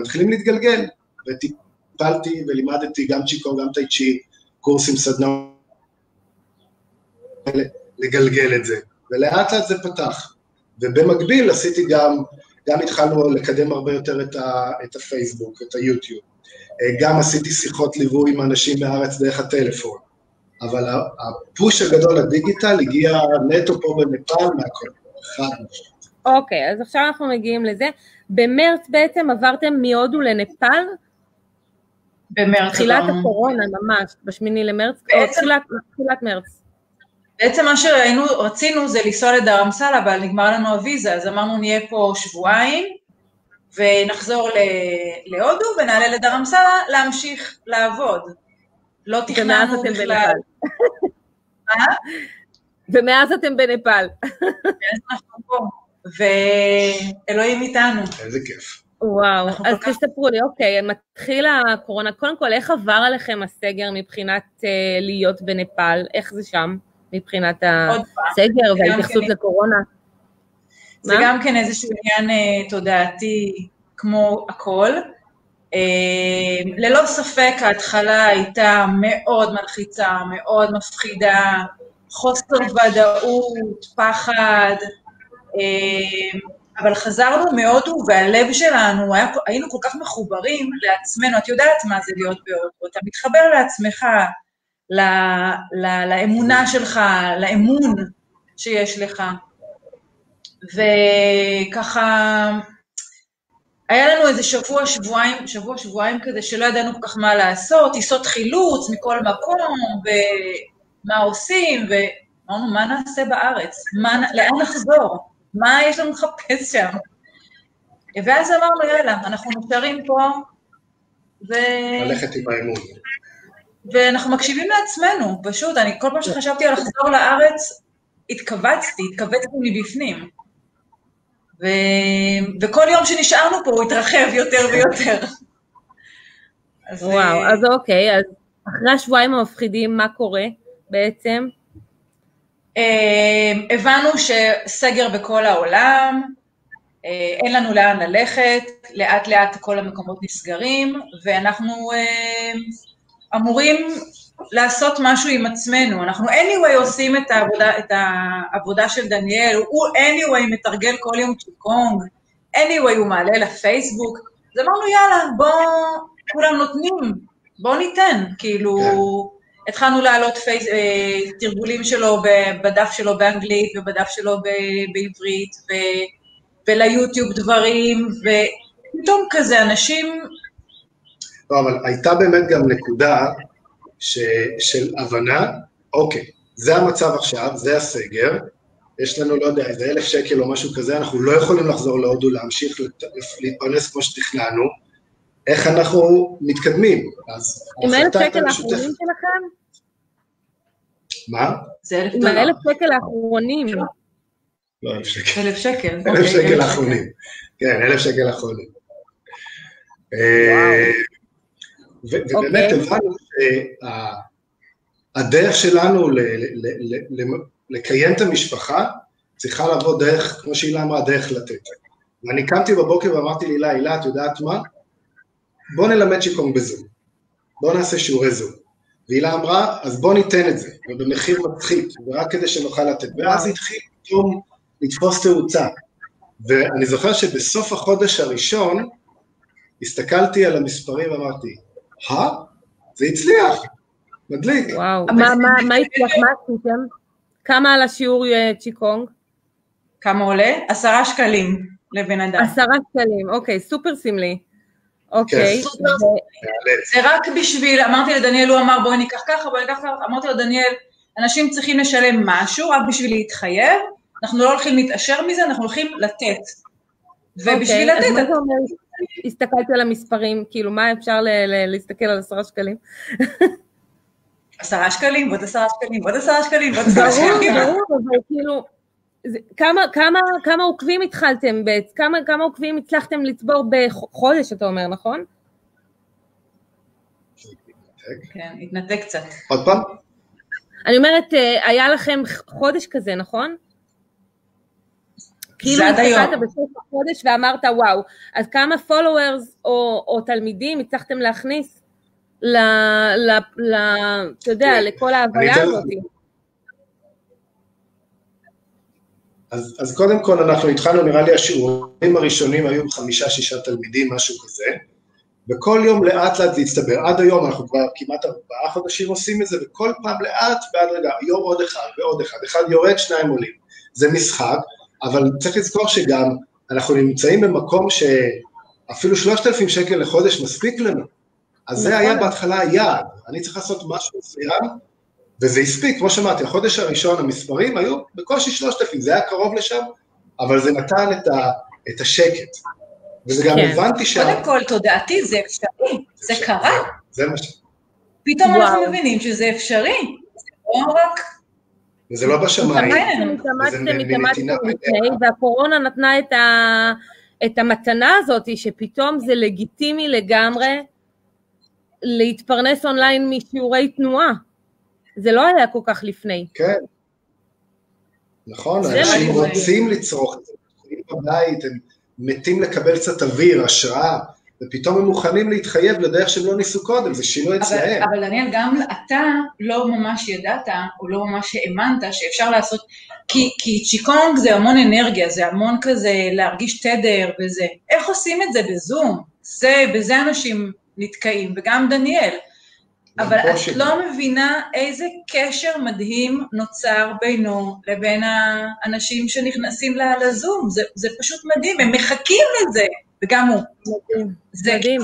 מתחילים להתגלגל, וטיפלתי ולימדתי גם צ'יקו, גם טייצ'י, קורסים, סדנאות, לגלגל את זה, ולאט לאט זה פתח. ובמקביל עשיתי גם, גם התחלנו לקדם הרבה יותר את, ה, את הפייסבוק, את היוטיוב. גם עשיתי שיחות ליווי עם אנשים בארץ דרך הטלפון. אבל הפוש הגדול לדיגיטל הגיע נטו פה בנפאל מהכל. אוקיי, אז עכשיו אנחנו מגיעים לזה. במרץ בעצם עברתם מהודו לנפאל? במרץ. תחילת הקורונה ממש, בשמיני למרץ, בעצם, או תחילת, תחילת מרץ. בעצם מה שראינו, רצינו זה לנסוע לדרמסלה, אבל נגמר לנו הוויזה, אז אמרנו נהיה פה שבועיים, ונחזור להודו ונעלה לדרמסלה להמשיך לעבוד. לא תכננו בכלל. ומאז אתם בנפאל. מאז אנחנו פה, ואלוהים איתנו. איזה כיף. וואו, אז תספרו לי, אוקיי, מתחיל הקורונה, קודם כל, איך עבר עליכם הסגר מבחינת uh, להיות בנפאל? איך זה שם, מבחינת הסגר וההתייחסות כן... לקורונה? זה מה? גם כן איזשהו עניין uh, תודעתי כמו הכל. Uh, ללא ספק ההתחלה הייתה מאוד מלחיצה, מאוד מפחידה, חוסר ודאות, פחד, uh, אבל חזרנו מהודו והלב שלנו, היה, היינו כל כך מחוברים לעצמנו, את יודעת מה זה להיות בהודו, אתה מתחבר לעצמך, ל, ל, לאמונה שלך, לאמון שיש לך. וככה, היה לנו איזה שבוע, שבועיים, שבוע, שבועיים כזה שלא ידענו כל כך מה לעשות, טיסות חילוץ מכל מקום, ומה עושים, ואמרנו, מה נעשה בארץ? מה, לאן נחזור? מה יש לנו לחפש שם? ואז אמרנו, יאללה, אנחנו נשארים פה, ו... ללכת עם האמון. ואנחנו מקשיבים לעצמנו, פשוט, אני כל פעם שחשבתי על לחזור לארץ, התכווצתי, התכווצתי מבפנים. ו... וכל יום שנשארנו פה הוא התרחב יותר ויותר. אז וואו, אה, אז אוקיי, אז אחרי השבועיים המפחידים, מה קורה בעצם? אה, הבנו שסגר בכל העולם, אה, אין לנו לאן ללכת, לאט לאט כל המקומות נסגרים, ואנחנו אמורים לעשות משהו עם עצמנו. אנחנו anyway עושים את העבודה, את העבודה של דניאל, הוא anyway מתרגל כל יום צ'יקונג, anyway הוא מעלה לפייסבוק, אז אמרנו יאללה, בואו, כולם נותנים, בואו ניתן, כאילו, כן. התחלנו להעלות פייס, אה, תרגולים שלו בדף שלו באנגלית ובדף שלו בעברית, ו, וליוטיוב דברים, ופתאום כזה אנשים... לא, אבל הייתה באמת גם נקודה ש, של הבנה, אוקיי, זה המצב עכשיו, זה הסגר, יש לנו, לא יודע, איזה אלף שקל או משהו כזה, אנחנו לא יכולים לחזור להודו, להמשיך להתפרנס כמו שתכננו, איך אנחנו מתקדמים. אז עם אלף שקל האחרונים שלכם? מה? זה אלף דולר. עם האלף שקל האחרונים. לא, אלף שקל. אלף שקל. אלף אוקיי, שקל האחרונים. כן, אלף שקל האחרונים. ובאמת אוקיי. הבנו שהדרך שלנו לקיים את המשפחה צריכה לבוא דרך, כמו שהילה אמרה, דרך לתת. ואני קמתי בבוקר ואמרתי להילה, הילה, את יודעת מה? בוא נלמד שיקום בזום, בוא נעשה שיעורי זום. והילה אמרה, אז בוא ניתן את זה, ובמחיר מצחיק, ורק כדי שנוכל לתת. ואז התחיל פתאום לתפוס תאוצה. ואני זוכר שבסוף החודש הראשון, הסתכלתי על המספרים ואמרתי, אה? זה הצליח, מדליק. וואו, מה הצליח, מה עשיתם? כמה על השיעור אה, צ'יקונג? כמה עולה? עשרה שקלים לבן אדם. עשרה שקלים, אוקיי, סופר סמלי. אוקיי. כן. זה רק בשביל, אמרתי לדניאל, הוא אמר בואי ניקח ככה, בואי ניקח ככה, אמרתי לו, דניאל, אנשים צריכים לשלם משהו רק בשביל להתחייב, אנחנו לא הולכים להתעשר מזה, אנחנו הולכים לתת. ובשביל אוקיי, לתת... הסתכלתי על המספרים, כאילו מה אפשר להסתכל על עשרה שקלים? עשרה שקלים, ועוד עשרה שקלים, ועוד עשרה שקלים, ועוד עשרה שקלים. ברור, ברור, אבל כאילו, כמה, כמה, כמה עוקבים התחלתם בעצם? כמה, כמה עוקבים הצלחתם לצבור בחודש, אתה אומר, נכון? כן, התנתק קצת. עוד פעם? אני אומרת, אה, היה לכם חודש כזה, נכון? כאילו הסתכלת בסוף החודש ואמרת, וואו, אז כמה followers או, או תלמידים הצלחתם להכניס ל... ל, ל אתה יודע. לכל ההוויה הזאת? אז, אז קודם כל אנחנו התחלנו, נראה לי השיעורים הראשונים היו חמישה-שישה תלמידים, משהו כזה, וכל יום לאט לאט זה הצטבר. עד היום אנחנו כבר כמעט ארבעה חודשים עושים את זה, וכל פעם לאט ועד רגע, יום עוד אחד ועוד אחד, אחד יורד, שניים עולים. זה משחק, אבל צריך לזכור שגם אנחנו נמצאים במקום שאפילו שלושת אלפים שקל לחודש מספיק לנו. אז זה היה נכון. בהתחלה היעד, אני צריך לעשות משהו מסוים, וזה הספיק, כמו שאמרתי, החודש הראשון המספרים היו בקושי שלושת אלפים, זה היה קרוב לשם, אבל זה נתן את, ה, את השקט. וזה גם כן. הבנתי ש... קודם כל, תודעתי, זה אפשרי, זה, זה קרה. זה מה ש... פתאום וואו. אנחנו מבינים שזה אפשרי, זה לא רק... וזה לא בשמיים. התאמצתם, התאמצתם לפני, והקורונה נתנה את, ה, את המתנה הזאת, שפתאום זה לגיטימי לגמרי להתפרנס אונליין משיעורי תנועה. זה לא היה כל כך לפני. כן. נכון, אנשים רוצים לצרוך את זה, הם בבית, הם מתים לקבל קצת אוויר, השראה, ופתאום הם מוכנים להתחייב לדרך שהם לא ניסו קודם, זה שינוי אצלהם. אבל דניאל, גם אתה לא ממש ידעת, או לא ממש האמנת שאפשר לעשות, כי, כי צ'יקונג זה המון אנרגיה, זה המון כזה להרגיש תדר וזה. איך עושים את זה בזום? זה, בזה אנשים נתקעים, וגם דניאל. אבל את לא מבינה איזה קשר מדהים נוצר בינו לבין האנשים שנכנסים לזום, זה, זה פשוט מדהים, הם מחכים לזה, וגם הוא. מדהים, זה מדהים.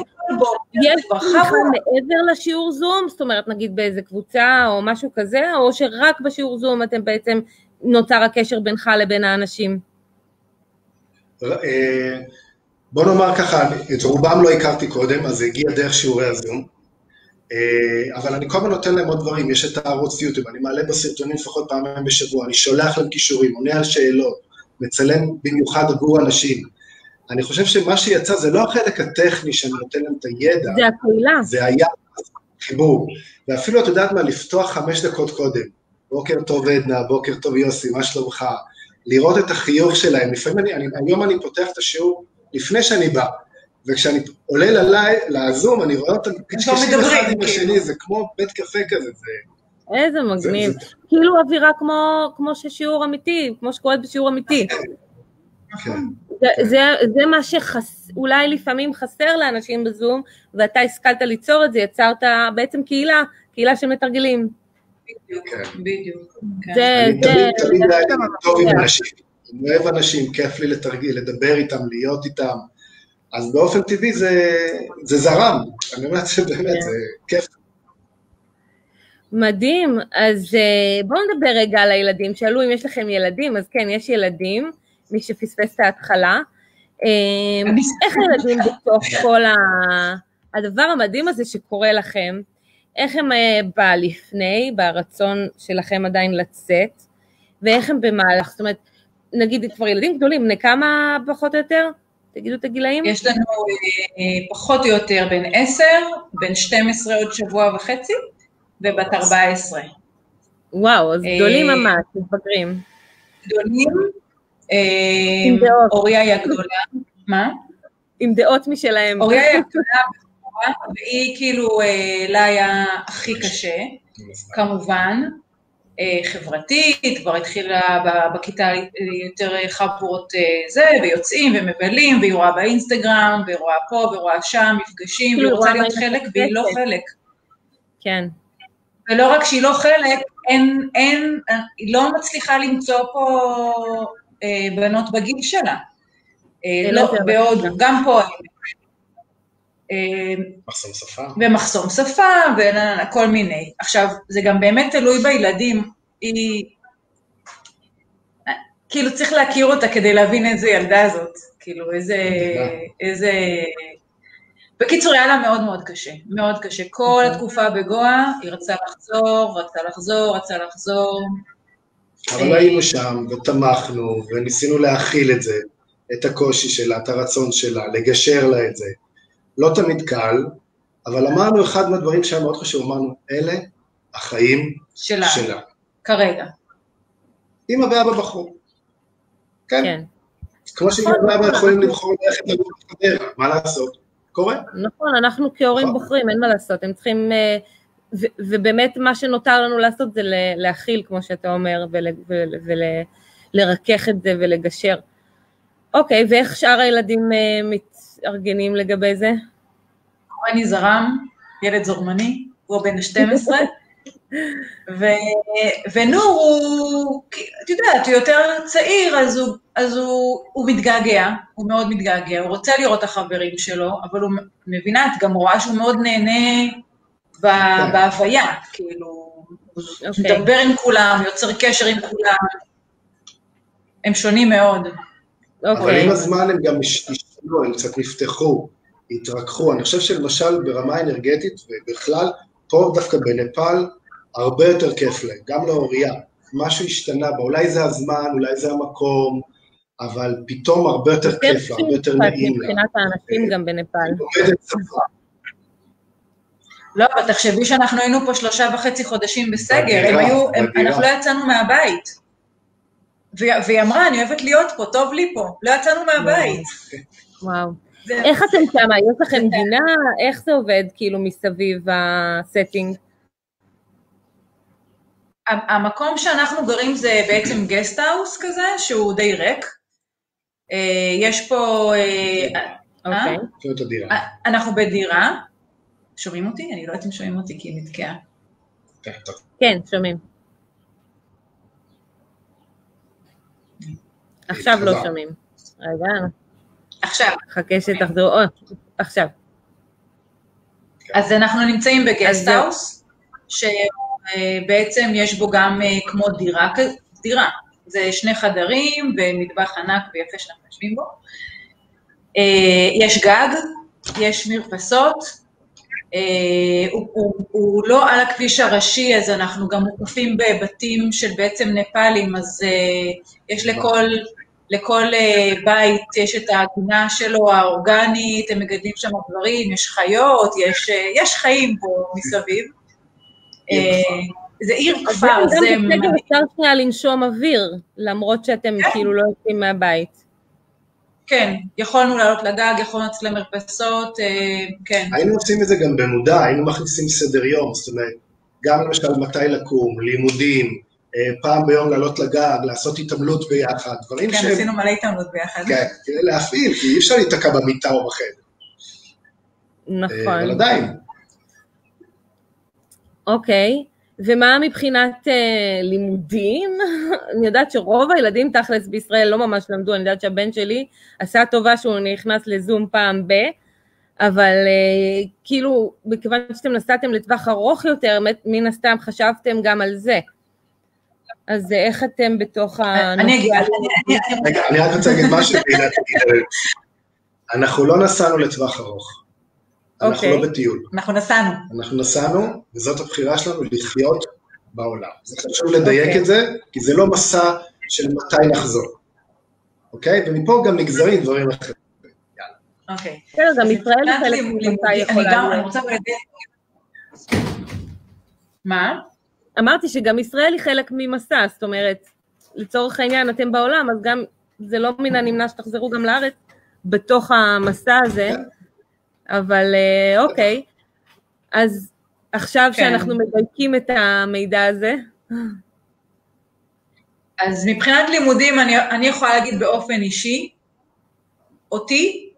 יש תמיכה מעבר לשיעור זום? זאת אומרת, נגיד באיזה קבוצה או משהו כזה, או שרק בשיעור זום אתם בעצם, נוצר הקשר בינך לבין האנשים? אה, בוא נאמר ככה, את רובם לא הכרתי קודם, אז זה הגיע דרך שיעורי הזום. אה, אבל אני כל הזמן נותן להם עוד דברים, יש את הערוץ יוטיוב, אני מעלה בסרטונים לפחות פעמיים בשבוע, אני שולח להם כישורים, עונה על שאלות, מצלם במיוחד עבור אנשים. אני חושב שמה שיצא זה לא החלק הטכני שאני נותן להם את הידע, זה הקהילה. זה היה חיבור. ואפילו, את יודעת מה, לפתוח חמש דקות קודם, בוקר טוב עדנה, בוקר טוב יוסי, מה שלומך? לראות את החיוך שלהם, לפעמים אני, אני, היום אני פותח את השיעור לפני שאני בא, וכשאני עולה ללי, לזום, אני רואה אותם קשקשים אחד עם השני, זה כמו בית קפה כזה, זה... איזה מגניב. זה, זה... כאילו אווירה כמו, כמו ששיעור אמיתי, כמו שקורה בשיעור אמיתי. כן. זה, זה, זה מה שאולי לפעמים חסר לאנשים בזום, ואתה השכלת ליצור את זה, יצרת בעצם קהילה, קהילה של מתרגלים. בדיוק, כן. בדיוק. זה, אני זה, תמיד, תמיד היה טוב עם אנשים, אני אוהב אנשים, כיף לי לתרגיל, לדבר איתם, להיות איתם. אז באופן טבעי זה, זה זרם, אני אומר את זה באמת, זה כיף. מדהים, אז אה, בואו נדבר רגע על הילדים, שאלו אם יש לכם ילדים, אז כן, יש ילדים, מי שפספס את ההתחלה. אה, איך הילדים בתוך כל הדבר המדהים הזה שקורה לכם, איך הם אה, בא לפני, ברצון שלכם עדיין לצאת, ואיך הם במהלך, זאת אומרת, נגיד כבר ילדים גדולים, בני כמה פחות או יותר? תגידו את הגילאים. יש לנו אה, פחות או יותר בן 10, בן 12 עוד שבוע וחצי, ובת 14. וואו, אז גדולים אה, ממש, מתבגרים. גדולים. עם אה, דעות. אוריה היא הגדולה. מה? עם דעות משלהם. אוריה היא הגדולה, והיא כאילו, לה היה הכי קשה, [LAUGHS] כמובן. אה, חברתית, כבר התחילה בכיתה יותר חבורות אה, זה, ויוצאים ומבלים, והיא רואה באינסטגרם, והיא רואה פה, והיא רואה שם, מפגשים, והיא רוצה להיות חלק, והיא לא חלק. כן. ולא רק שהיא לא חלק, אין, אין, היא לא מצליחה למצוא פה אה, בנות בגיל שלה. אה, לא, בעוד, גם פה. אה, מחסום שפה. ומחסום שפה, וכל מיני. עכשיו, זה גם באמת תלוי בילדים. היא... כאילו, צריך להכיר אותה כדי להבין איזה ילדה זאת. כאילו, איזה... איזה... בקיצור, היה לה מאוד מאוד קשה, מאוד קשה. כל אוקיי. התקופה בגואה, היא רצתה לחזור, רצתה לחזור, רצתה לחזור. אבל היינו שם, ותמכנו, וניסינו להכיל את זה, את הקושי שלה, את הרצון שלה, לגשר לה את זה. לא תמיד קל, אבל אמרנו אחד מהדברים שהיה מאוד חשוב, אמרנו, אלה החיים שלה. שלה. כרגע. אמא ואבא בחרו. כן. כן. כמו שאמא ואבא יכולים לבחור ללכת לגור בחדרה, מה לעשות? קורה. נכון, אנחנו כהורים נכון. בוחרים, אין מה לעשות, הם צריכים... אה, ובאמת מה שנותר לנו לעשות זה להכיל, כמו שאתה אומר, ולרכך את זה ולגשר. אוקיי, ואיך שאר הילדים אה, מתארגנים לגבי זה? קורני זרם, ילד זורמני, הוא בן 12, ונור הוא, את יודעת, הוא יותר צעיר, אז, הוא, אז הוא, הוא מתגעגע, הוא מאוד מתגעגע, הוא רוצה לראות את החברים שלו, אבל הוא מבינה, את גם רואה שהוא מאוד נהנה כן. בהוויה, כאילו, הוא okay. אוקיי. מדבר עם כולם, יוצר קשר עם כולם, הם שונים מאוד. Okay. אבל אוקיי. עם הזמן הם גם השתנו, הם קצת נפתחו, התרככו. אני חושב שלמשל ברמה אנרגטית, ובכלל, פה דווקא בנפאל, הרבה יותר כיף להם, גם לאוריה. משהו השתנה בה, אולי זה הזמן, אולי זה המקום, אבל פתאום הרבה יותר כיף לה, הרבה יותר נעים לה. מבחינת האנשים גם בנפאל. לא, אבל תחשבי שאנחנו היינו פה שלושה וחצי חודשים בסגר, הם היו, אנחנו לא יצאנו מהבית. והיא אמרה, אני אוהבת להיות פה, טוב לי פה, לא יצאנו מהבית. וואו. איך אתם שמה? יש לכם גינה? איך זה עובד כאילו מסביב ה setting? המקום שאנחנו גרים זה בעצם גסטהאוס כזה, שהוא די ריק. אה, יש פה... אה, אוקיי. אנחנו בדירה. שומעים אותי? אני לא יודעת אם שומעים אותי כי היא נתקעה. כן, כן שומעים. עכשיו לא שומעים. רגע. עכשיו. חכה שתחזרו, או, עכשיו. אז אנחנו נמצאים בגסטהאוס, שבעצם יש בו גם אה, כמו דירה, דירה. זה שני חדרים ומטבח ענק ויפה שאנחנו יושבים בו. אה, יש גג, יש מרפסות, אה, הוא, הוא, הוא לא על הכביש הראשי, אז אנחנו גם מוקפים בבתים של בעצם נפאלים, אז יש לכל לכל אה, בית יש את הגינה שלו האורגנית, הם מגדלים שם דברים, יש חיות, יש, אה, יש חיים פה מסביב. אה, זה עיר כפר, זה... גם בסגר אפשר שנייה לנשום אוויר, למרות שאתם כן. כאילו לא יוצאים מהבית. כן, יכולנו לעלות לגג, יכולנו לצאת למרפסות, כן. היינו עושים את זה גם במודע, היינו מכניסים סדר יום, זאת אומרת, גם למשל מתי לקום, לימודים, פעם ביום לעלות לגג, לעשות התעמלות ביחד, דברים כן, שהם... כן, עשינו מלא התעמלות ביחד. כן, כדי להפעיל, כי אי אפשר להיתקע במיטה או בחדר. נכון. אה, אבל עדיין. אוקיי, ומה מבחינת אה, לימודים? [LAUGHS] אני יודעת שרוב הילדים תכלס בישראל לא ממש למדו, אני יודעת שהבן שלי עשה טובה שהוא נכנס לזום פעם ב... אבל אה, כאילו, מכיוון שאתם נסעתם לטווח ארוך יותר, מן הסתם חשבתם גם על זה. אז איך אתם בתוך ה... אני אגיד, רגע, אני רק רוצה להגיד משהו, אנחנו לא נסענו לטווח ארוך. אנחנו לא אוקיי. בטיול. אנחנו נסענו. אנחנו נסענו, וזאת הבחירה שלנו, לחיות בעולם. זה חשוב לדייק אוקיי. את זה, כי זה לא מסע של מתי נחזור. אוקיי? ומפה גם נגזרים דברים אחרים. אוקיי. בסדר, גם ישראל היא חלק ממתי יכולה אני רוצה להגיד... מה? אמרתי שגם ישראל היא חלק ממסע, זאת אומרת, לצורך העניין אתם בעולם, אז גם זה לא מן הנמנע שתחזרו גם לארץ בתוך המסע הזה, אבל אה, אוקיי, אז עכשיו כן. שאנחנו מדייקים את המידע הזה. אז מבחינת לימודים, אני, אני יכולה להגיד באופן אישי, אותי,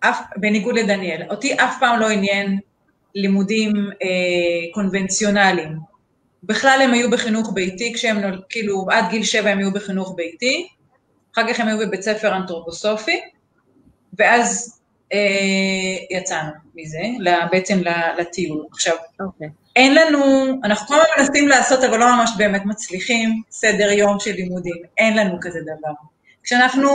אף, בניגוד לדניאל, אותי אף פעם לא עניין לימודים אה, קונבנציונליים. בכלל הם היו בחינוך ביתי, כשהם, כאילו, עד גיל שבע הם היו בחינוך ביתי, אחר כך הם היו בבית ספר אנתרופוסופי, ואז אה, יצאנו מזה, בעצם לטיול. עכשיו, okay. אוקיי. אין לנו, אנחנו כל הזמן מנסים לעשות, אבל לא ממש באמת מצליחים, סדר יום של לימודים, אין לנו כזה דבר. כשאנחנו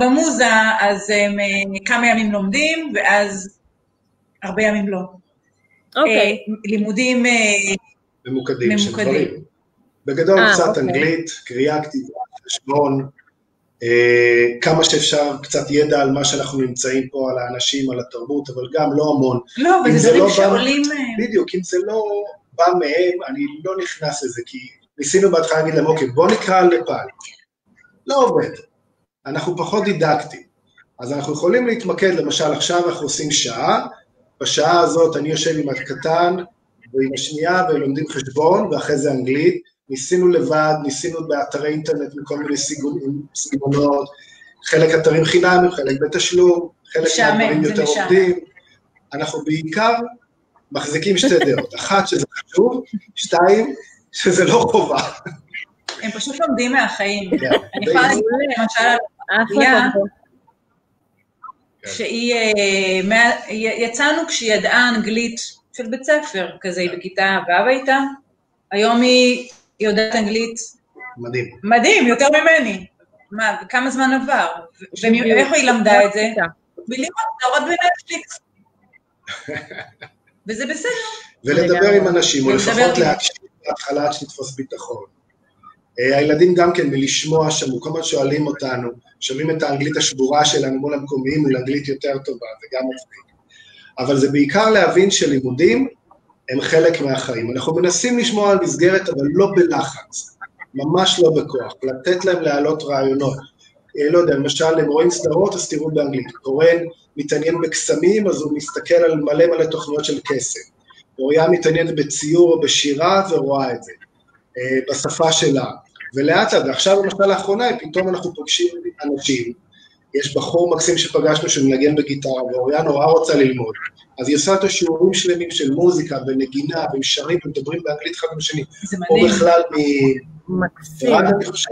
במוזה, אז הם אה, כמה ימים לומדים, ואז הרבה ימים לא. אוקיי. לימודים ממוקדים, ממוקדים. של דברים. בגדול אה, קצת אוקיי. אנגלית, קריאה, כתיבה, חשבון, אה, כמה שאפשר קצת ידע על מה שאנחנו נמצאים פה, על האנשים, על התרבות, אבל גם לא המון. לא, אבל זה דברים לא בא- שעולים... אה, בדיוק, אם זה לא בא מהם, אני לא נכנס לזה, כי ניסינו בהתחלה להגיד להם, אוקיי, בוא נקרא על נפאל. לא עובד. אנחנו פחות דידקטיים. אז אנחנו יכולים להתמקד, למשל עכשיו אנחנו עושים שעה, בשעה הזאת אני יושב עם הקטן ועם השנייה ולומדים חשבון, ואחרי זה אנגלית. ניסינו לבד, ניסינו באתרי אינטרנט מכל מיני סגנונות, חלק אתרים חינמים, חלק בתשלום, חלק מהדברים יותר משעמם. עובדים. אנחנו בעיקר מחזיקים שתי דעות, [LAUGHS] אחת שזה חשוב, שתיים, שזה לא חובה. הם פשוט לומדים מהחיים. כן, אני יכולה להגיד למשל על. קומבו. כן. שהיא, אה, יצאנו כשהיא ידעה אנגלית של בית ספר, כזה היא בכיתה ו' הייתה, היום היא יודעת אנגלית מדהים. מדהים, יותר ממני. מה, כמה זמן עבר? ואיך היא למדה את זה? מלראות סדרות בנטפליקס. וזה בסדר. ולדבר. עם אנשים, או לפחות להקשיב בהתחלה עד שתתפוס ביטחון. אה, הילדים גם כן, מלשמוע שם, כל הזמן שואלים אותנו, שומעים את האנגלית השבורה שלנו מול המקומיים, מול אנגלית יותר טובה, זה גם מצחיק. אבל זה בעיקר להבין שלימודים הם חלק מהחיים. אנחנו מנסים לשמור על מסגרת, אבל לא בלחץ, ממש לא בכוח, לתת להם להעלות רעיונות. אה, לא יודע, למשל, הם רואים סדרות, אז תראו באנגלית. קורן מתעניין בקסמים, אז הוא מסתכל על מלא מלא תוכניות של קסם. אוריה מתעניינת בציור או בשירה ורואה את זה, אה, בשפה שלה. ולאט לאט, ועכשיו למשל לאחרונה, פתאום אנחנו פוגשים אנשים, יש בחור מקסים שפגשנו שמנגן בגיטרה, ואוריה נורא רוצה ללמוד, אז היא עושה איתו שיעורים שלמים של מוזיקה ונגינה, והם שרים ומדברים באנגלית אחד עם השני, זה או מדהים. בכלל מקסים. מרן, אני חושב,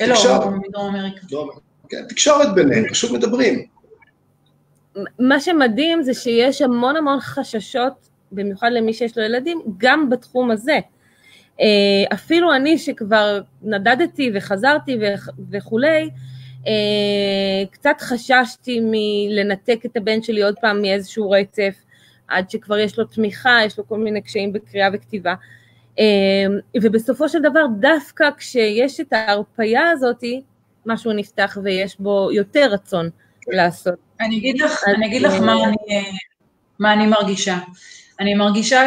אה, לא, תקשורת. לא, כן, תקשורת ביניהם, פשוט מדברים. מה שמדהים זה שיש המון המון חששות, במיוחד למי שיש לו ילדים, גם בתחום הזה. אה, אפילו אני שכבר נדדתי וחזרתי וכ- וכולי, קצת חששתי מלנתק את הבן שלי עוד פעם מאיזשהו רצף, עד שכבר יש לו תמיכה, יש לו כל מיני קשיים בקריאה וכתיבה. אה, ובסופו של דבר, דווקא כשיש את ההרפייה הזאתי, משהו נפתח ויש בו יותר רצון לעשות. אני אגיד לך, אז, אני אגיד לך אה, מה אני, מה אני מרגישה. אני מרגישה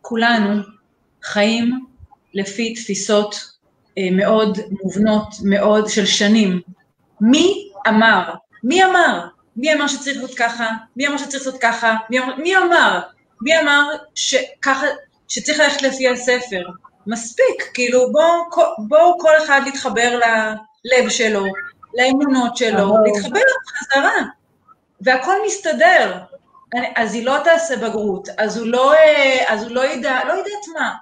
שכולנו חיים לפי תפיסות אה, מאוד מובנות, מאוד של שנים. מי אמר? מי אמר? מי אמר שצריך להיות ככה? מי אמר שצריך להיות ככה? מי אמר? מי אמר? מי אמר שככה, שצריך ללכת לפי הספר? מספיק, כאילו בואו בוא כל אחד להתחבר ללב שלו, לאמונות שלו. להתחבר חזרה, והכל מסתדר. אז היא לא תעשה בגרות, אז הוא לא, אה, אז הוא לא ידע, לא יודעת מה.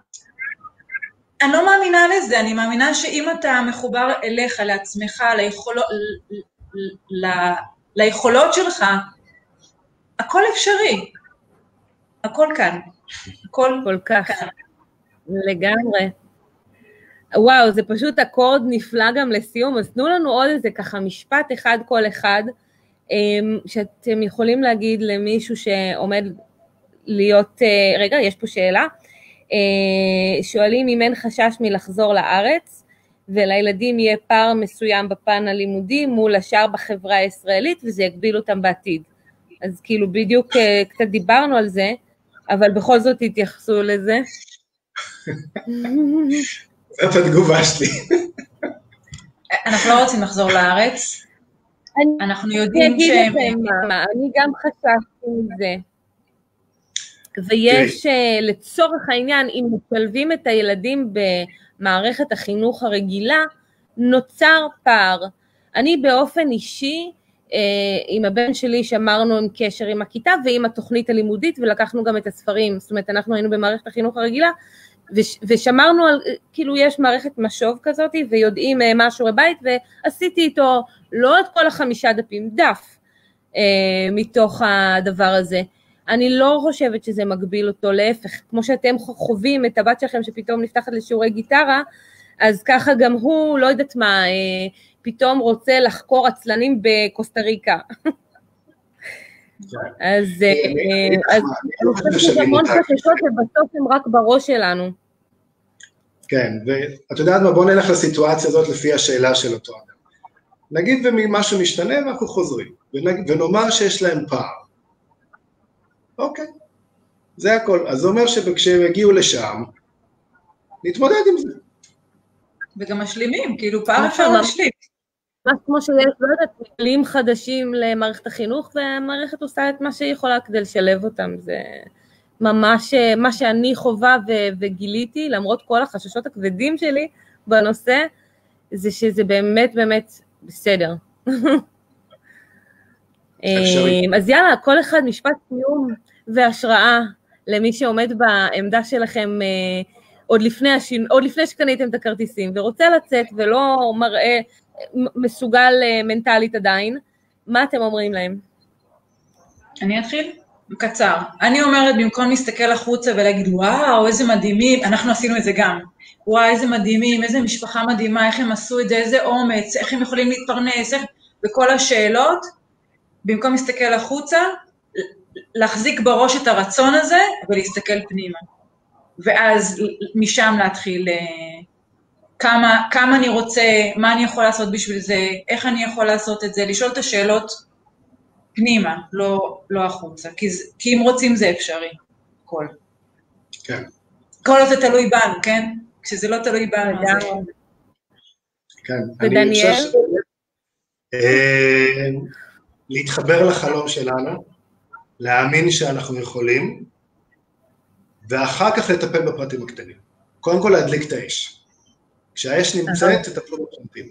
אני לא מאמינה לזה, אני מאמינה שאם אתה מחובר אליך, לעצמך, ליכולות, ל, ל, ליכולות שלך, הכל אפשרי. הכל כאן. הכל כל כך, כאן. לגמרי. וואו, זה פשוט אקורד נפלא גם לסיום, אז תנו לנו עוד איזה ככה משפט אחד כל אחד, אמ, שאתם יכולים להגיד למישהו שעומד להיות, אה, רגע, יש פה שאלה, שואלים אם אין חשש מלחזור לארץ, ולילדים יהיה פער מסוים בפן הלימודי מול השאר בחברה הישראלית, וזה יגביל אותם בעתיד. אז כאילו בדיוק אה, קצת דיברנו על זה, אבל בכל זאת תתייחסו לזה. זאת התגובה שלי. אנחנו לא רוצים לחזור לארץ, אנחנו יודעים שהם... אני גם חשבתי מזה. ויש, אה, לצורך העניין, אם משלבים את הילדים במערכת החינוך הרגילה, נוצר פער. אני באופן אישי, אה, עם הבן שלי שמרנו עם קשר עם הכיתה ועם התוכנית הלימודית ולקחנו גם את הספרים, זאת אומרת אנחנו היינו במערכת החינוך הרגילה וש, ושמרנו על, כאילו יש מערכת משוב כזאת ויודעים אה, מה השיעורי בית ועשיתי איתו לא את כל החמישה דפים, דף אה, מתוך הדבר הזה. אני לא חושבת שזה מגביל אותו, להפך, כמו שאתם חווים את הבת שלכם שפתאום נפתחת לשיעורי גיטרה, אז ככה גם הוא, לא יודעת מה, אה, פתאום רוצה לחקור עצלנים בקוסטה ריקה. [LAUGHS] אז אני חושבת שיש המון חששות ובסוף הם רק בראש שלנו. כן, ואת יודעת מה, בואו נלך לסיטואציה הזאת לפי השאלה של אותו אדם. נגיד ומשהו משתנה ואנחנו חוזרים, ונאמר שיש להם פער. אוקיי, זה הכל. אז זה אומר שכשהם יגיעו לשם, נתמודד עם זה. וגם משלימים, כאילו פעם אפשר להשלים. ממש כמו שיש, לא יודעת, כלים חדשים למערכת החינוך, והמערכת עושה את מה שהיא יכולה כדי לשלב אותם. זה ממש מה שאני חווה ו- וגיליתי, למרות כל החששות הכבדים שלי בנושא, זה שזה באמת באמת בסדר. אז יאללה, כל אחד משפט סיום והשראה למי שעומד בעמדה שלכם אה, עוד לפני, השינ... עוד לפני שקניתם את הכרטיסים ורוצה לצאת ולא מראה מסוגל אה, מנטלית עדיין, מה אתם אומרים להם? אני אתחיל? קצר. אני אומרת, במקום להסתכל החוצה ולהגיד, וואו, איזה מדהימים, אנחנו עשינו את זה גם. וואו, איזה מדהימים, איזה משפחה מדהימה, איך הם עשו את זה, איזה אומץ, איך הם יכולים להתפרנס, איך... וכל השאלות, במקום להסתכל החוצה, להחזיק בראש את הרצון הזה ולהסתכל פנימה. ואז משם להתחיל אה, כמה, כמה אני רוצה, מה אני יכול לעשות בשביל זה, איך אני יכול לעשות את זה, לשאול את השאלות פנימה, לא, לא החוצה, כי, כי אם רוצים זה אפשרי, הכל. כן. כל עוד זה תלוי בנו, כן? כשזה לא תלוי בנו, אז... כן, ודניאל? אה, להתחבר לחלום שלנו, להאמין שאנחנו יכולים, ואחר כך לטפל בפרטים הקטנים. קודם כל להדליק את האש. כשהאש נמצאת, תטפלו בפרטים.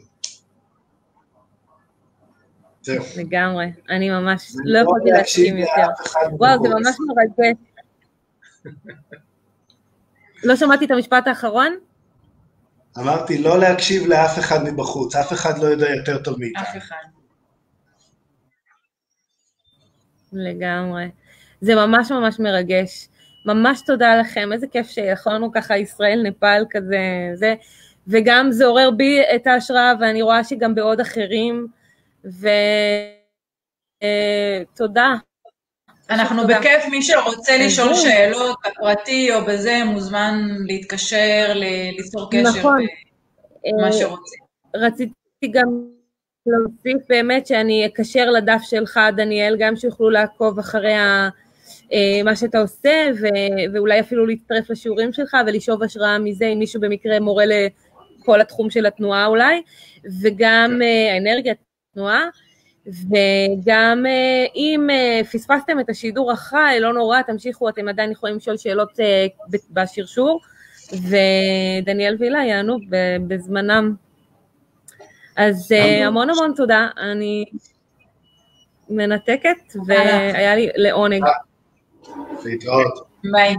זהו. לגמרי, אני ממש לא יכולתי להסכים יותר. וואו, זה ממש מרגש. לא שמעתי את המשפט האחרון? אמרתי, לא להקשיב לאף אחד מבחוץ, אף אחד לא יודע יותר טוב מאיתנו. אף אחד. לגמרי. זה ממש ממש מרגש. ממש תודה לכם, איזה כיף שיכולנו ככה ישראל נפאל כזה, זה, וגם זה עורר בי את ההשראה, ואני רואה שגם בעוד אחרים, ותודה. אנחנו תודה. בכיף, מי שרוצה לשאול שאלות בפרטי או בזה, מוזמן להתקשר, ליצור קשר, נכון. מה אה, שרוצה. רציתי גם להוסיף באמת שאני אקשר לדף שלך, דניאל, גם שיוכלו לעקוב אחרי ה... אה, מה שאתה עושה, ו- ואולי אפילו להצטרף לשיעורים שלך ולשאוב השראה מזה, אם מישהו במקרה מורה לכל התחום של התנועה אולי, וגם uh, האנרגיה, התנועה, וגם uh, אם פספסתם את השידור החי, לא נורא, תמשיכו, אתם עדיין יכולים לשאול שאלות בשרשור, ודניאל וילה יענו בזמנם. אז uh, המון המון תודה, אני מנתקת, והיה לי לעונג. להתראות. ביי.